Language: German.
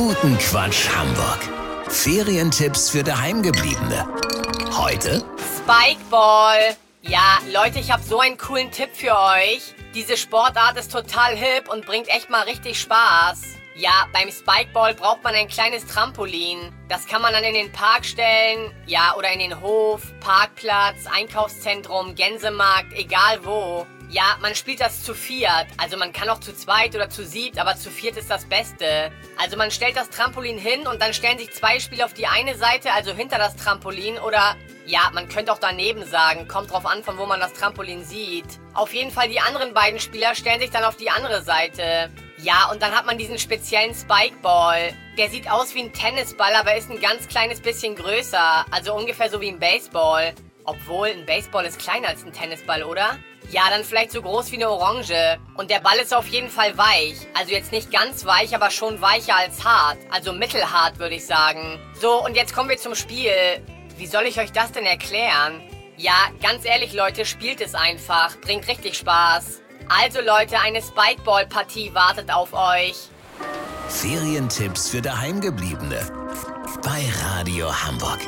Guten Quatsch Hamburg. Ferientipps für Daheimgebliebene. Heute Spikeball. Ja, Leute, ich habe so einen coolen Tipp für euch. Diese Sportart ist total hip und bringt echt mal richtig Spaß. Ja, beim Spikeball braucht man ein kleines Trampolin. Das kann man dann in den Park stellen, ja, oder in den Hof, Parkplatz, Einkaufszentrum, Gänsemarkt, egal wo. Ja, man spielt das zu viert. Also man kann auch zu zweit oder zu siebt, aber zu viert ist das Beste. Also man stellt das Trampolin hin und dann stellen sich zwei Spieler auf die eine Seite, also hinter das Trampolin oder ja, man könnte auch daneben sagen. Kommt drauf an, von wo man das Trampolin sieht. Auf jeden Fall die anderen beiden Spieler stellen sich dann auf die andere Seite. Ja, und dann hat man diesen speziellen Spikeball. Der sieht aus wie ein Tennisball, aber ist ein ganz kleines bisschen größer. Also ungefähr so wie ein Baseball. Obwohl, ein Baseball ist kleiner als ein Tennisball, oder? Ja, dann vielleicht so groß wie eine Orange. Und der Ball ist auf jeden Fall weich. Also jetzt nicht ganz weich, aber schon weicher als hart. Also mittelhart, würde ich sagen. So, und jetzt kommen wir zum Spiel. Wie soll ich euch das denn erklären? Ja, ganz ehrlich, Leute, spielt es einfach. Bringt richtig Spaß. Also, Leute, eine Spikeball-Partie wartet auf euch. Ferientipps für Daheimgebliebene. Bei Radio Hamburg.